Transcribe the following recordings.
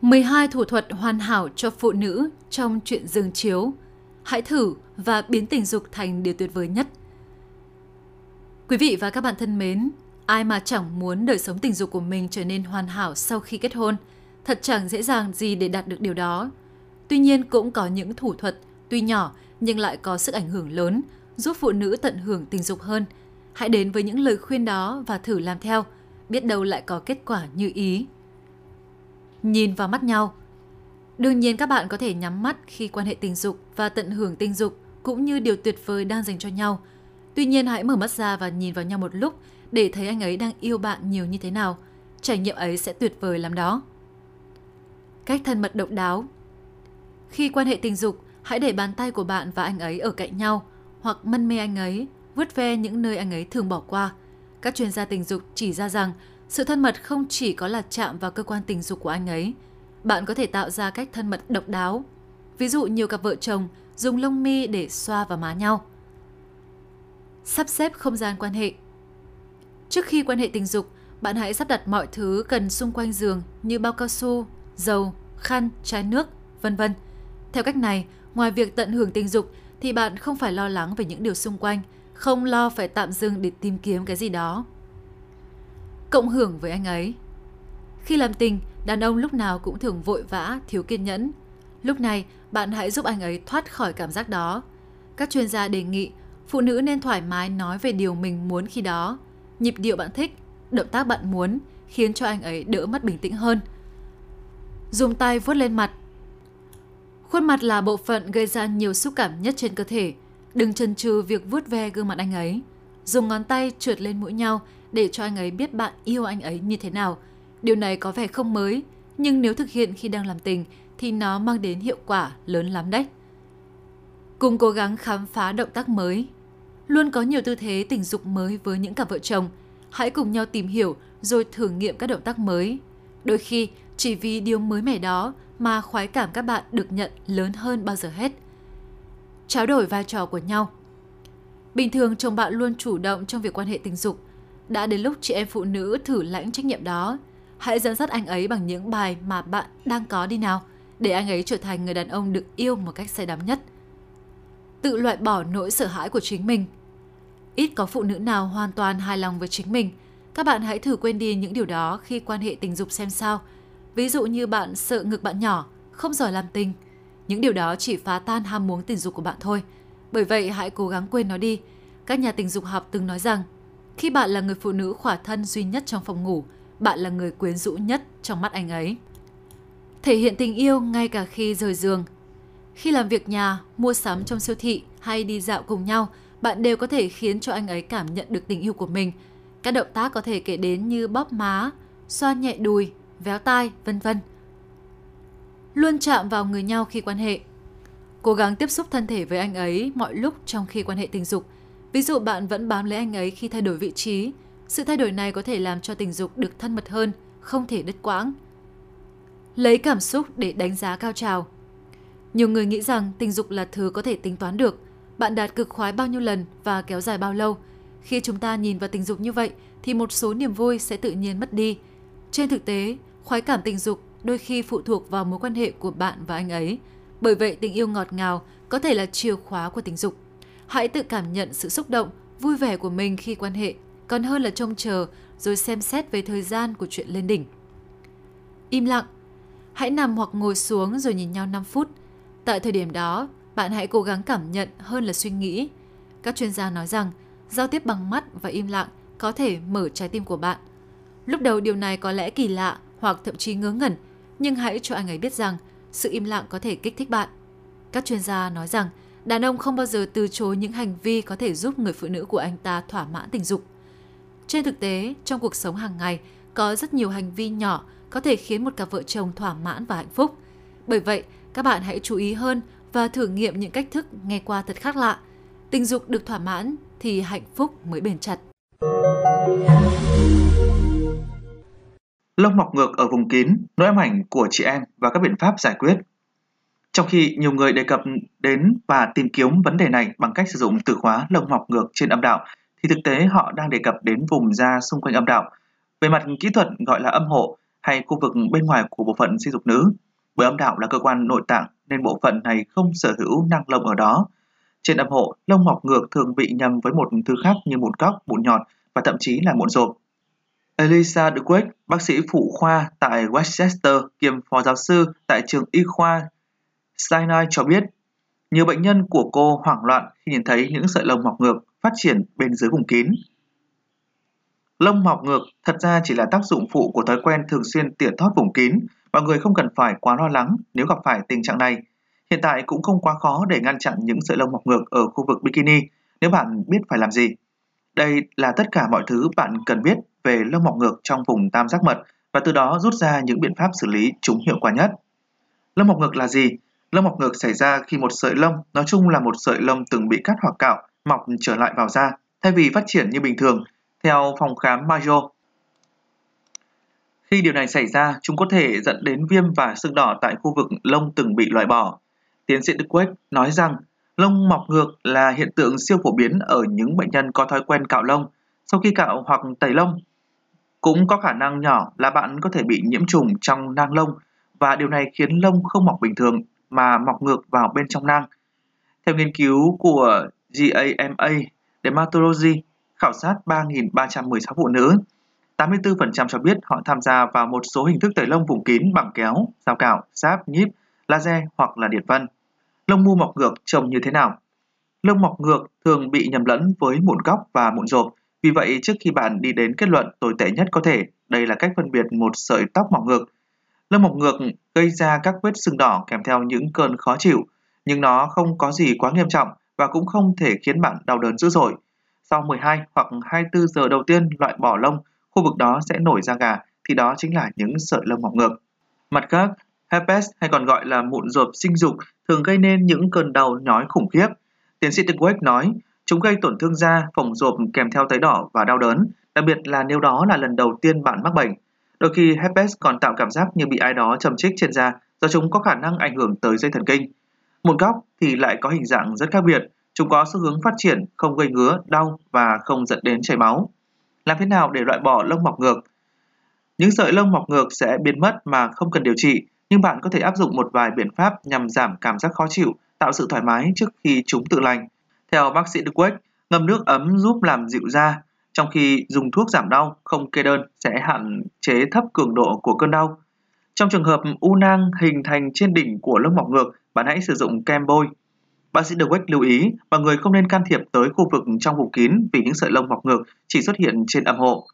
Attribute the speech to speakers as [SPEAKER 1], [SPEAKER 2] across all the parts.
[SPEAKER 1] 12 thủ thuật hoàn hảo cho phụ nữ trong chuyện giường chiếu. Hãy thử và biến tình dục thành điều tuyệt vời nhất. Quý vị và các bạn thân mến, ai mà chẳng muốn đời sống tình dục của mình trở nên hoàn hảo sau khi kết hôn, thật chẳng dễ dàng gì để đạt được điều đó. Tuy nhiên cũng có những thủ thuật tuy nhỏ nhưng lại có sức ảnh hưởng lớn, giúp phụ nữ tận hưởng tình dục hơn. Hãy đến với những lời khuyên đó và thử làm theo, biết đâu lại có kết quả như ý. Nhìn vào mắt nhau Đương nhiên các bạn có thể nhắm mắt khi quan hệ tình dục và tận hưởng tình dục cũng như điều tuyệt vời đang dành cho nhau. Tuy nhiên hãy mở mắt ra và nhìn vào nhau một lúc để thấy anh ấy đang yêu bạn nhiều như thế nào. Trải nghiệm ấy sẽ tuyệt vời lắm đó. Cách thân mật độc đáo Khi quan hệ tình dục, hãy để bàn tay của bạn và anh ấy ở cạnh nhau hoặc mân mê anh ấy, vuốt ve những nơi anh ấy thường bỏ qua. Các chuyên gia tình dục chỉ ra rằng sự thân mật không chỉ có là chạm vào cơ quan tình dục của anh ấy. Bạn có thể tạo ra cách thân mật độc đáo. Ví dụ nhiều cặp vợ chồng dùng lông mi để xoa vào má nhau. Sắp xếp không gian quan hệ Trước khi quan hệ tình dục, bạn hãy sắp đặt mọi thứ cần xung quanh giường như bao cao su, dầu, khăn, chai nước, vân vân. Theo cách này, ngoài việc tận hưởng tình dục thì bạn không phải lo lắng về những điều xung quanh, không lo phải tạm dừng để tìm kiếm cái gì đó. Cộng hưởng với anh ấy Khi làm tình, đàn ông lúc nào cũng thường vội vã, thiếu kiên nhẫn. Lúc này, bạn hãy giúp anh ấy thoát khỏi cảm giác đó. Các chuyên gia đề nghị phụ nữ nên thoải mái nói về điều mình muốn khi đó, nhịp điệu bạn thích, động tác bạn muốn, khiến cho anh ấy đỡ mất bình tĩnh hơn. Dùng tay vuốt lên mặt Khuôn mặt là bộ phận gây ra nhiều xúc cảm nhất trên cơ thể. Đừng chần chừ việc vuốt ve gương mặt anh ấy. Dùng ngón tay trượt lên mũi nhau để cho anh ấy biết bạn yêu anh ấy như thế nào. Điều này có vẻ không mới, nhưng nếu thực hiện khi đang làm tình thì nó mang đến hiệu quả lớn lắm đấy. Cùng cố gắng khám phá động tác mới. Luôn có nhiều tư thế tình dục mới với những cặp vợ chồng. Hãy cùng nhau tìm hiểu rồi thử nghiệm các động tác mới. Đôi khi, chỉ vì điều mới mẻ đó mà khoái cảm các bạn được nhận lớn hơn bao giờ hết. Trao đổi vai trò của nhau Bình thường chồng bạn luôn chủ động trong việc quan hệ tình dục. Đã đến lúc chị em phụ nữ thử lãnh trách nhiệm đó. Hãy dẫn dắt anh ấy bằng những bài mà bạn đang có đi nào, để anh ấy trở thành người đàn ông được yêu một cách say đắm nhất. Tự loại bỏ nỗi sợ hãi của chính mình. Ít có phụ nữ nào hoàn toàn hài lòng với chính mình. Các bạn hãy thử quên đi những điều đó khi quan hệ tình dục xem sao. Ví dụ như bạn sợ ngực bạn nhỏ, không giỏi làm tình. Những điều đó chỉ phá tan ham muốn tình dục của bạn thôi. Bởi vậy hãy cố gắng quên nó đi. Các nhà tình dục học từng nói rằng, khi bạn là người phụ nữ khỏa thân duy nhất trong phòng ngủ, bạn là người quyến rũ nhất trong mắt anh ấy. Thể hiện tình yêu ngay cả khi rời giường. Khi làm việc nhà, mua sắm trong siêu thị hay đi dạo cùng nhau, bạn đều có thể khiến cho anh ấy cảm nhận được tình yêu của mình. Các động tác có thể kể đến như bóp má, xoa nhẹ đùi, véo tai, vân vân. Luôn chạm vào người nhau khi quan hệ. Cố gắng tiếp xúc thân thể với anh ấy mọi lúc trong khi quan hệ tình dục. Ví dụ bạn vẫn bám lấy anh ấy khi thay đổi vị trí. Sự thay đổi này có thể làm cho tình dục được thân mật hơn, không thể đứt quãng. Lấy cảm xúc để đánh giá cao trào. Nhiều người nghĩ rằng tình dục là thứ có thể tính toán được. Bạn đạt cực khoái bao nhiêu lần và kéo dài bao lâu. Khi chúng ta nhìn vào tình dục như vậy thì một số niềm vui sẽ tự nhiên mất đi. Trên thực tế, khoái cảm tình dục đôi khi phụ thuộc vào mối quan hệ của bạn và anh ấy. Bởi vậy tình yêu ngọt ngào có thể là chìa khóa của tình dục. Hãy tự cảm nhận sự xúc động, vui vẻ của mình khi quan hệ, còn hơn là trông chờ rồi xem xét về thời gian của chuyện lên đỉnh. Im lặng. Hãy nằm hoặc ngồi xuống rồi nhìn nhau 5 phút. Tại thời điểm đó, bạn hãy cố gắng cảm nhận hơn là suy nghĩ. Các chuyên gia nói rằng, giao tiếp bằng mắt và im lặng có thể mở trái tim của bạn. Lúc đầu điều này có lẽ kỳ lạ hoặc thậm chí ngớ ngẩn, nhưng hãy cho anh ấy biết rằng sự im lặng có thể kích thích bạn. Các chuyên gia nói rằng đàn ông không bao giờ từ chối những hành vi có thể giúp người phụ nữ của anh ta thỏa mãn tình dục. Trên thực tế, trong cuộc sống hàng ngày, có rất nhiều hành vi nhỏ có thể khiến một cặp vợ chồng thỏa mãn và hạnh phúc. Bởi vậy, các bạn hãy chú ý hơn và thử nghiệm những cách thức nghe qua thật khác lạ. Tình dục được thỏa mãn thì hạnh phúc mới bền chặt.
[SPEAKER 2] Lông mọc ngược ở vùng kín, nỗi ám ảnh của chị em và các biện pháp giải quyết. Trong khi nhiều người đề cập đến và tìm kiếm vấn đề này bằng cách sử dụng từ khóa lông mọc ngược trên âm đạo, thì thực tế họ đang đề cập đến vùng da xung quanh âm đạo. Về mặt kỹ thuật gọi là âm hộ hay khu vực bên ngoài của bộ phận sinh dục nữ. Bởi âm đạo là cơ quan nội tạng nên bộ phận này không sở hữu năng lông ở đó. Trên âm hộ, lông mọc ngược thường bị nhầm với một thứ khác như mụn cóc, mụn nhọt và thậm chí là mụn rộp. Elisa Duquesne, bác sĩ phụ khoa tại Westchester kiêm phó giáo sư tại trường y khoa Sinai cho biết, nhiều bệnh nhân của cô hoảng loạn khi nhìn thấy những sợi lông mọc ngược phát triển bên dưới vùng kín. Lông mọc ngược thật ra chỉ là tác dụng phụ của thói quen thường xuyên tỉa thoát vùng kín, mọi người không cần phải quá lo lắng nếu gặp phải tình trạng này. Hiện tại cũng không quá khó để ngăn chặn những sợi lông mọc ngược ở khu vực bikini nếu bạn biết phải làm gì. Đây là tất cả mọi thứ bạn cần biết về lông mọc ngược trong vùng tam giác mật và từ đó rút ra những biện pháp xử lý chúng hiệu quả nhất. Lông mọc ngược là gì? Lông mọc ngược xảy ra khi một sợi lông, nói chung là một sợi lông từng bị cắt hoặc cạo, mọc trở lại vào da, thay vì phát triển như bình thường, theo phòng khám Mayo. Khi điều này xảy ra, chúng có thể dẫn đến viêm và sưng đỏ tại khu vực lông từng bị loại bỏ. Tiến sĩ Duquesne nói rằng lông mọc ngược là hiện tượng siêu phổ biến ở những bệnh nhân có thói quen cạo lông. Sau khi cạo hoặc tẩy lông, cũng có khả năng nhỏ là bạn có thể bị nhiễm trùng trong nang lông và điều này khiến lông không mọc bình thường mà mọc ngược vào bên trong nang. Theo nghiên cứu của GAMA Dermatology khảo sát 3.316 phụ nữ, 84% cho biết họ tham gia vào một số hình thức tẩy lông vùng kín bằng kéo, dao cạo, sáp, nhíp, laser hoặc là điện vân. Lông mu mọc ngược trông như thế nào? Lông mọc ngược thường bị nhầm lẫn với mụn góc và mụn rộp. Vì vậy, trước khi bạn đi đến kết luận tồi tệ nhất có thể, đây là cách phân biệt một sợi tóc mọc ngược. Lông mọc ngược gây ra các vết sưng đỏ kèm theo những cơn khó chịu, nhưng nó không có gì quá nghiêm trọng và cũng không thể khiến bạn đau đớn dữ dội. Sau 12 hoặc 24 giờ đầu tiên loại bỏ lông, khu vực đó sẽ nổi ra gà, thì đó chính là những sợi lông mọc ngược. Mặt khác, herpes hay còn gọi là mụn rộp sinh dục thường gây nên những cơn đau nhói khủng khiếp. Tiến sĩ Dweck nói, chúng gây tổn thương da, phồng rộp kèm theo tấy đỏ và đau đớn, đặc biệt là nếu đó là lần đầu tiên bạn mắc bệnh. Đôi khi herpes còn tạo cảm giác như bị ai đó châm chích trên da do chúng có khả năng ảnh hưởng tới dây thần kinh. Một góc thì lại có hình dạng rất khác biệt, chúng có xu hướng phát triển, không gây ngứa, đau và không dẫn đến chảy máu. Làm thế nào để loại bỏ lông mọc ngược? Những sợi lông mọc ngược sẽ biến mất mà không cần điều trị, nhưng bạn có thể áp dụng một vài biện pháp nhằm giảm cảm giác khó chịu, tạo sự thoải mái trước khi chúng tự lành. Theo bác sĩ Duquesne, ngâm nước ấm giúp làm dịu da, trong khi dùng thuốc giảm đau không kê đơn sẽ hạn chế thấp cường độ của cơn đau. Trong trường hợp u nang hình thành trên đỉnh của lớp mọc ngược, bạn hãy sử dụng kem bôi. Bác sĩ Dweck lưu ý, mọi người không nên can thiệp tới khu vực trong vùng kín vì những sợi lông mọc ngược chỉ xuất hiện trên âm hộ.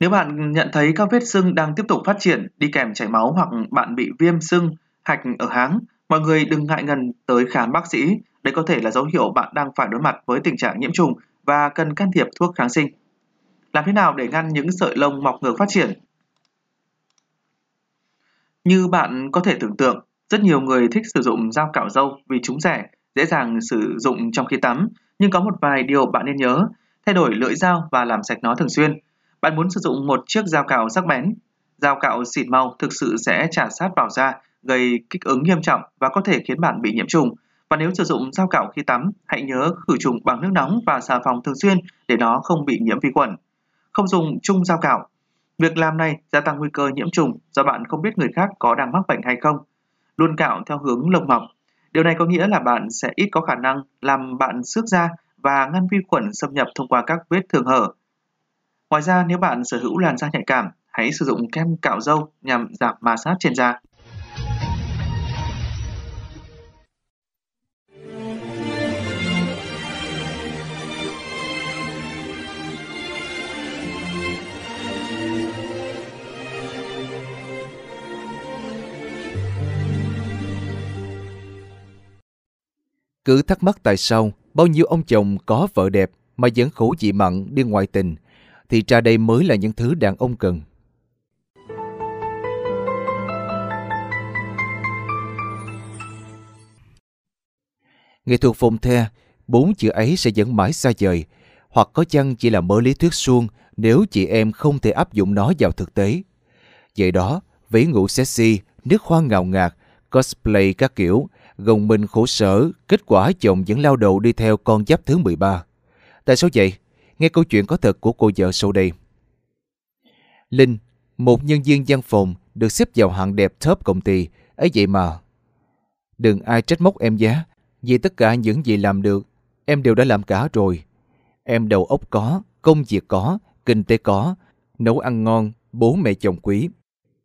[SPEAKER 2] Nếu bạn nhận thấy các vết sưng đang tiếp tục phát triển đi kèm chảy máu hoặc bạn bị viêm sưng, hạch ở háng, mọi người đừng ngại ngần tới khám bác sĩ. Đây có thể là dấu hiệu bạn đang phải đối mặt với tình trạng nhiễm trùng và cần can thiệp thuốc kháng sinh. Làm thế nào để ngăn những sợi lông mọc ngược phát triển? Như bạn có thể tưởng tượng, rất nhiều người thích sử dụng dao cạo râu vì chúng rẻ, dễ dàng sử dụng trong khi tắm, nhưng có một vài điều bạn nên nhớ, thay đổi lưỡi dao và làm sạch nó thường xuyên. Bạn muốn sử dụng một chiếc dao cạo sắc bén. Dao cạo xịt màu thực sự sẽ trả sát vào da, gây kích ứng nghiêm trọng và có thể khiến bạn bị nhiễm trùng. Và nếu sử dụng dao cạo khi tắm, hãy nhớ khử trùng bằng nước nóng và xà phòng thường xuyên để nó không bị nhiễm vi khuẩn. Không dùng chung dao cạo. Việc làm này gia tăng nguy cơ nhiễm trùng do bạn không biết người khác có đang mắc bệnh hay không. Luôn cạo theo hướng lông mọc. Điều này có nghĩa là bạn sẽ ít có khả năng làm bạn xước da và ngăn vi khuẩn xâm nhập thông qua các vết thương hở Ngoài ra, nếu bạn sở hữu làn da nhạy cảm, hãy sử dụng kem cạo râu nhằm giảm ma sát trên da.
[SPEAKER 3] Cứ thắc mắc tại sao bao nhiêu ông chồng có vợ đẹp mà vẫn khổ dị mặn đi ngoại tình thì ra đây mới là những thứ đàn ông cần. Nghệ thuật phòng the, bốn chữ ấy sẽ vẫn mãi xa vời, hoặc có chăng chỉ là mớ lý thuyết suông nếu chị em không thể áp dụng nó vào thực tế. Vậy đó, vĩ ngụ sexy, nước hoa ngào ngạt, cosplay các kiểu, gồng mình khổ sở, kết quả chồng vẫn lao đầu đi theo con giáp thứ 13. Tại sao vậy? nghe câu chuyện có thật của cô vợ sau đây. Linh, một nhân viên văn phòng, được xếp vào hạng đẹp top công ty, ấy vậy mà. Đừng ai trách móc em giá, vì tất cả những gì làm được, em đều đã làm cả rồi. Em đầu óc có, công việc có, kinh tế có, nấu ăn ngon, bố mẹ chồng quý.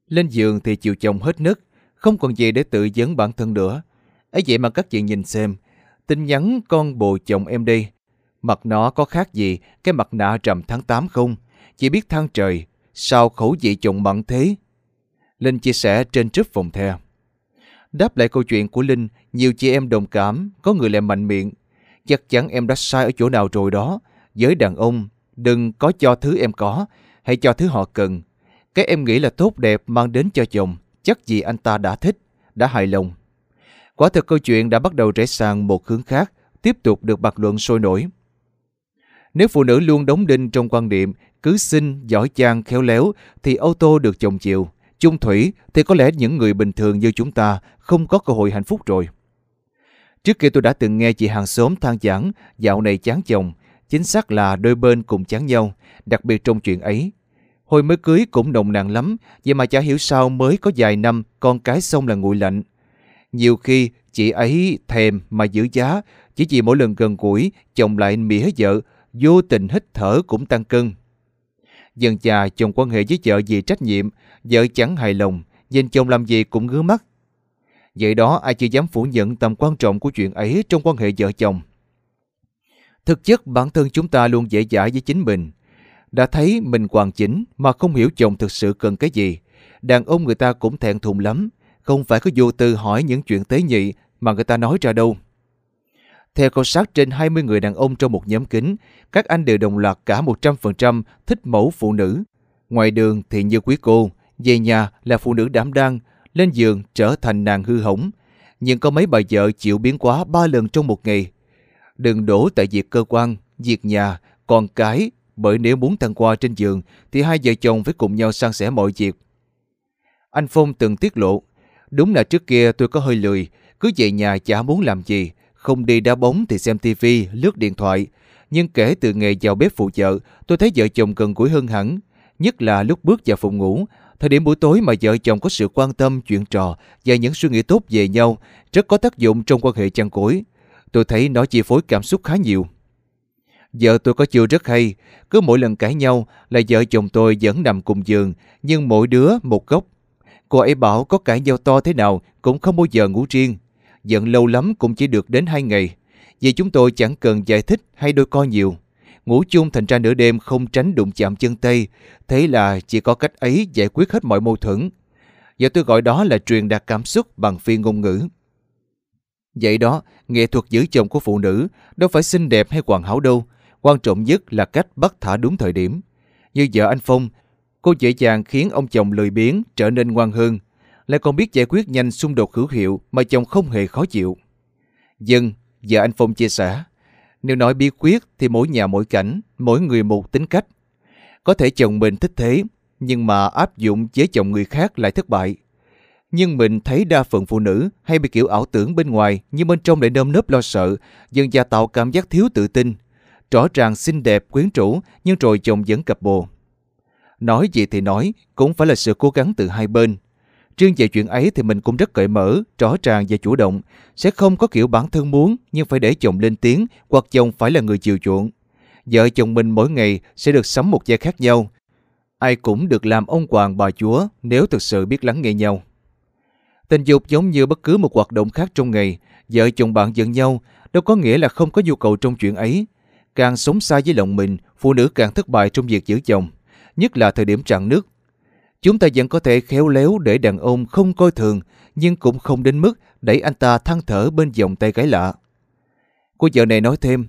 [SPEAKER 3] Lên giường thì chịu chồng hết nức, không còn gì để tự vấn bản thân nữa ấy vậy mà các chị nhìn xem, tin nhắn con bồ chồng em đi. Mặt nó có khác gì cái mặt nạ trầm tháng 8 không? Chỉ biết than trời, sao khẩu vị chồng mặn thế? Linh chia sẻ trên trước phòng the. Đáp lại câu chuyện của Linh, nhiều chị em đồng cảm, có người lại mạnh miệng. Chắc chắn em đã sai ở chỗ nào rồi đó. Với đàn ông, đừng có cho thứ em có, hãy cho thứ họ cần. Cái em nghĩ là tốt đẹp mang đến cho chồng, chắc gì anh ta đã thích, đã hài lòng. Quả thực câu chuyện đã bắt đầu rẽ sang một hướng khác, tiếp tục được bàn luận sôi nổi. Nếu phụ nữ luôn đóng đinh trong quan niệm cứ xinh, giỏi giang, khéo léo thì ô tô được chồng chịu. Chung thủy thì có lẽ những người bình thường như chúng ta không có cơ hội hạnh phúc rồi. Trước kia tôi đã từng nghe chị hàng xóm than giảng dạo này chán chồng, chính xác là đôi bên cùng chán nhau, đặc biệt trong chuyện ấy. Hồi mới cưới cũng nồng nàn lắm, vậy mà chả hiểu sao mới có vài năm con cái xong là nguội lạnh. Nhiều khi chị ấy thèm mà giữ giá, chỉ vì mỗi lần gần gũi, chồng lại mỉa vợ, vô tình hít thở cũng tăng cân. Dần già chồng quan hệ với vợ vì trách nhiệm, vợ chẳng hài lòng, nhìn chồng làm gì cũng ngứa mắt. Vậy đó ai chưa dám phủ nhận tầm quan trọng của chuyện ấy trong quan hệ vợ chồng. Thực chất bản thân chúng ta luôn dễ dãi với chính mình. Đã thấy mình hoàn chỉnh mà không hiểu chồng thực sự cần cái gì. Đàn ông người ta cũng thẹn thùng lắm, không phải cứ vô tư hỏi những chuyện tế nhị mà người ta nói ra đâu. Theo khảo sát trên 20 người đàn ông trong một nhóm kính, các anh đều đồng loạt cả 100% thích mẫu phụ nữ. Ngoài đường thì như quý cô, về nhà là phụ nữ đảm đang, lên giường trở thành nàng hư hỏng. Nhưng có mấy bà vợ chịu biến quá ba lần trong một ngày. Đừng đổ tại việc cơ quan, việc nhà, con cái, bởi nếu muốn thăng qua trên giường thì hai vợ chồng phải cùng nhau san sẻ mọi việc. Anh Phong từng tiết lộ, đúng là trước kia tôi có hơi lười, cứ về nhà chả muốn làm gì, không đi đá bóng thì xem tivi, lướt điện thoại. Nhưng kể từ ngày vào bếp phụ vợ, tôi thấy vợ chồng gần gũi hơn hẳn. Nhất là lúc bước vào phòng ngủ, thời điểm buổi tối mà vợ chồng có sự quan tâm, chuyện trò và những suy nghĩ tốt về nhau rất có tác dụng trong quan hệ chăn cối. Tôi thấy nó chi phối cảm xúc khá nhiều. Vợ tôi có chiều rất hay, cứ mỗi lần cãi nhau là vợ chồng tôi vẫn nằm cùng giường, nhưng mỗi đứa một góc. Cô ấy bảo có cãi nhau to thế nào cũng không bao giờ ngủ riêng giận lâu lắm cũng chỉ được đến hai ngày. Vì chúng tôi chẳng cần giải thích hay đôi co nhiều. Ngủ chung thành ra nửa đêm không tránh đụng chạm chân tay. Thế là chỉ có cách ấy giải quyết hết mọi mâu thuẫn. Giờ tôi gọi đó là truyền đạt cảm xúc bằng phiên ngôn ngữ. Vậy đó, nghệ thuật giữ chồng của phụ nữ đâu phải xinh đẹp hay hoàn hảo đâu. Quan trọng nhất là cách bắt thả đúng thời điểm. Như vợ anh Phong, cô dễ dàng khiến ông chồng lười biếng trở nên ngoan hơn, lại còn biết giải quyết nhanh xung đột hữu hiệu mà chồng không hề khó chịu. Dân, vợ anh Phong chia sẻ, nếu nói bí quyết thì mỗi nhà mỗi cảnh, mỗi người một tính cách. Có thể chồng mình thích thế, nhưng mà áp dụng với chồng người khác lại thất bại. Nhưng mình thấy đa phần phụ nữ hay bị kiểu ảo tưởng bên ngoài nhưng bên trong lại nơm nớp lo sợ, dần dà tạo cảm giác thiếu tự tin. Rõ ràng xinh đẹp, quyến rũ nhưng rồi chồng vẫn cặp bồ. Nói gì thì nói, cũng phải là sự cố gắng từ hai bên. Riêng về chuyện ấy thì mình cũng rất cởi mở, rõ ràng và chủ động. Sẽ không có kiểu bản thân muốn nhưng phải để chồng lên tiếng hoặc chồng phải là người chiều chuộng. Vợ chồng mình mỗi ngày sẽ được sắm một vai khác nhau. Ai cũng được làm ông hoàng bà chúa nếu thực sự biết lắng nghe nhau. Tình dục giống như bất cứ một hoạt động khác trong ngày, vợ chồng bạn giận nhau đâu có nghĩa là không có nhu cầu trong chuyện ấy. Càng sống xa với lòng mình, phụ nữ càng thất bại trong việc giữ chồng, nhất là thời điểm trạng nước Chúng ta vẫn có thể khéo léo để đàn ông không coi thường, nhưng cũng không đến mức đẩy anh ta than thở bên vòng tay gái lạ. Cô vợ này nói thêm,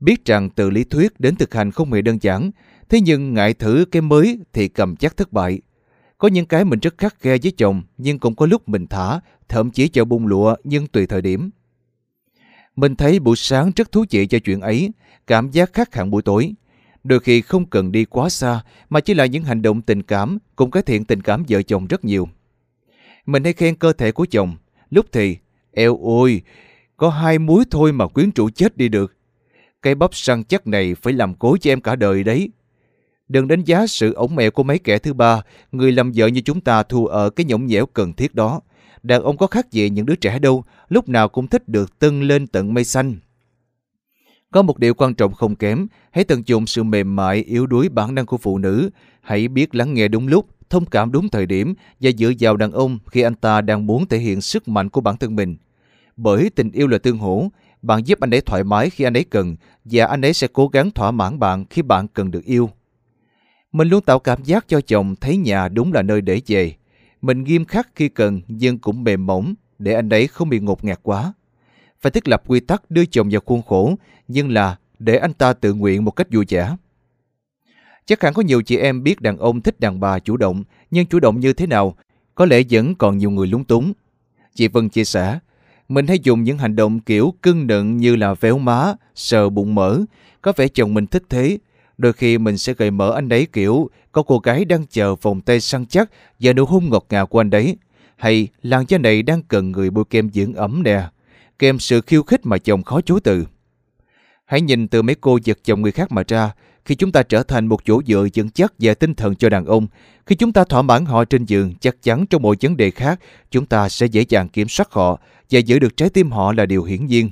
[SPEAKER 3] biết rằng từ lý thuyết đến thực hành không hề đơn giản, thế nhưng ngại thử cái mới thì cầm chắc thất bại. Có những cái mình rất khắc khe với chồng, nhưng cũng có lúc mình thả, thậm chí cho bung lụa nhưng tùy thời điểm. Mình thấy buổi sáng rất thú vị cho chuyện ấy, cảm giác khác hẳn buổi tối. Đôi khi không cần đi quá xa mà chỉ là những hành động tình cảm cũng cải thiện tình cảm vợ chồng rất nhiều. Mình hay khen cơ thể của chồng, lúc thì eo ôi, có hai muối thôi mà quyến rũ chết đi được. Cái bắp săn chắc này phải làm cố cho em cả đời đấy. Đừng đánh giá sự ổng mẹo của mấy kẻ thứ ba, người làm vợ như chúng ta thua ở cái nhõng nhẽo cần thiết đó. Đàn ông có khác gì những đứa trẻ đâu, lúc nào cũng thích được tưng lên tận mây xanh. Có một điều quan trọng không kém, hãy tận dụng sự mềm mại, yếu đuối bản năng của phụ nữ. Hãy biết lắng nghe đúng lúc, thông cảm đúng thời điểm và dựa vào đàn ông khi anh ta đang muốn thể hiện sức mạnh của bản thân mình. Bởi tình yêu là tương hỗ, bạn giúp anh ấy thoải mái khi anh ấy cần và anh ấy sẽ cố gắng thỏa mãn bạn khi bạn cần được yêu. Mình luôn tạo cảm giác cho chồng thấy nhà đúng là nơi để về. Mình nghiêm khắc khi cần nhưng cũng mềm mỏng để anh ấy không bị ngột ngạt quá. Phải thiết lập quy tắc đưa chồng vào khuôn khổ nhưng là để anh ta tự nguyện một cách vui vẻ. Chắc hẳn có nhiều chị em biết đàn ông thích đàn bà chủ động, nhưng chủ động như thế nào, có lẽ vẫn còn nhiều người lúng túng. Chị Vân chia sẻ, mình hay dùng những hành động kiểu cưng nựng như là véo má, sờ bụng mỡ, có vẻ chồng mình thích thế. Đôi khi mình sẽ gợi mở anh đấy kiểu có cô gái đang chờ vòng tay săn chắc và nụ hôn ngọt ngào của anh đấy. Hay làn da này đang cần người bôi kem dưỡng ẩm nè, kèm sự khiêu khích mà chồng khó chối từ. Hãy nhìn từ mấy cô giật chồng người khác mà ra, khi chúng ta trở thành một chỗ dựa vững chắc về tinh thần cho đàn ông, khi chúng ta thỏa mãn họ trên giường, chắc chắn trong mọi vấn đề khác, chúng ta sẽ dễ dàng kiểm soát họ và giữ được trái tim họ là điều hiển nhiên.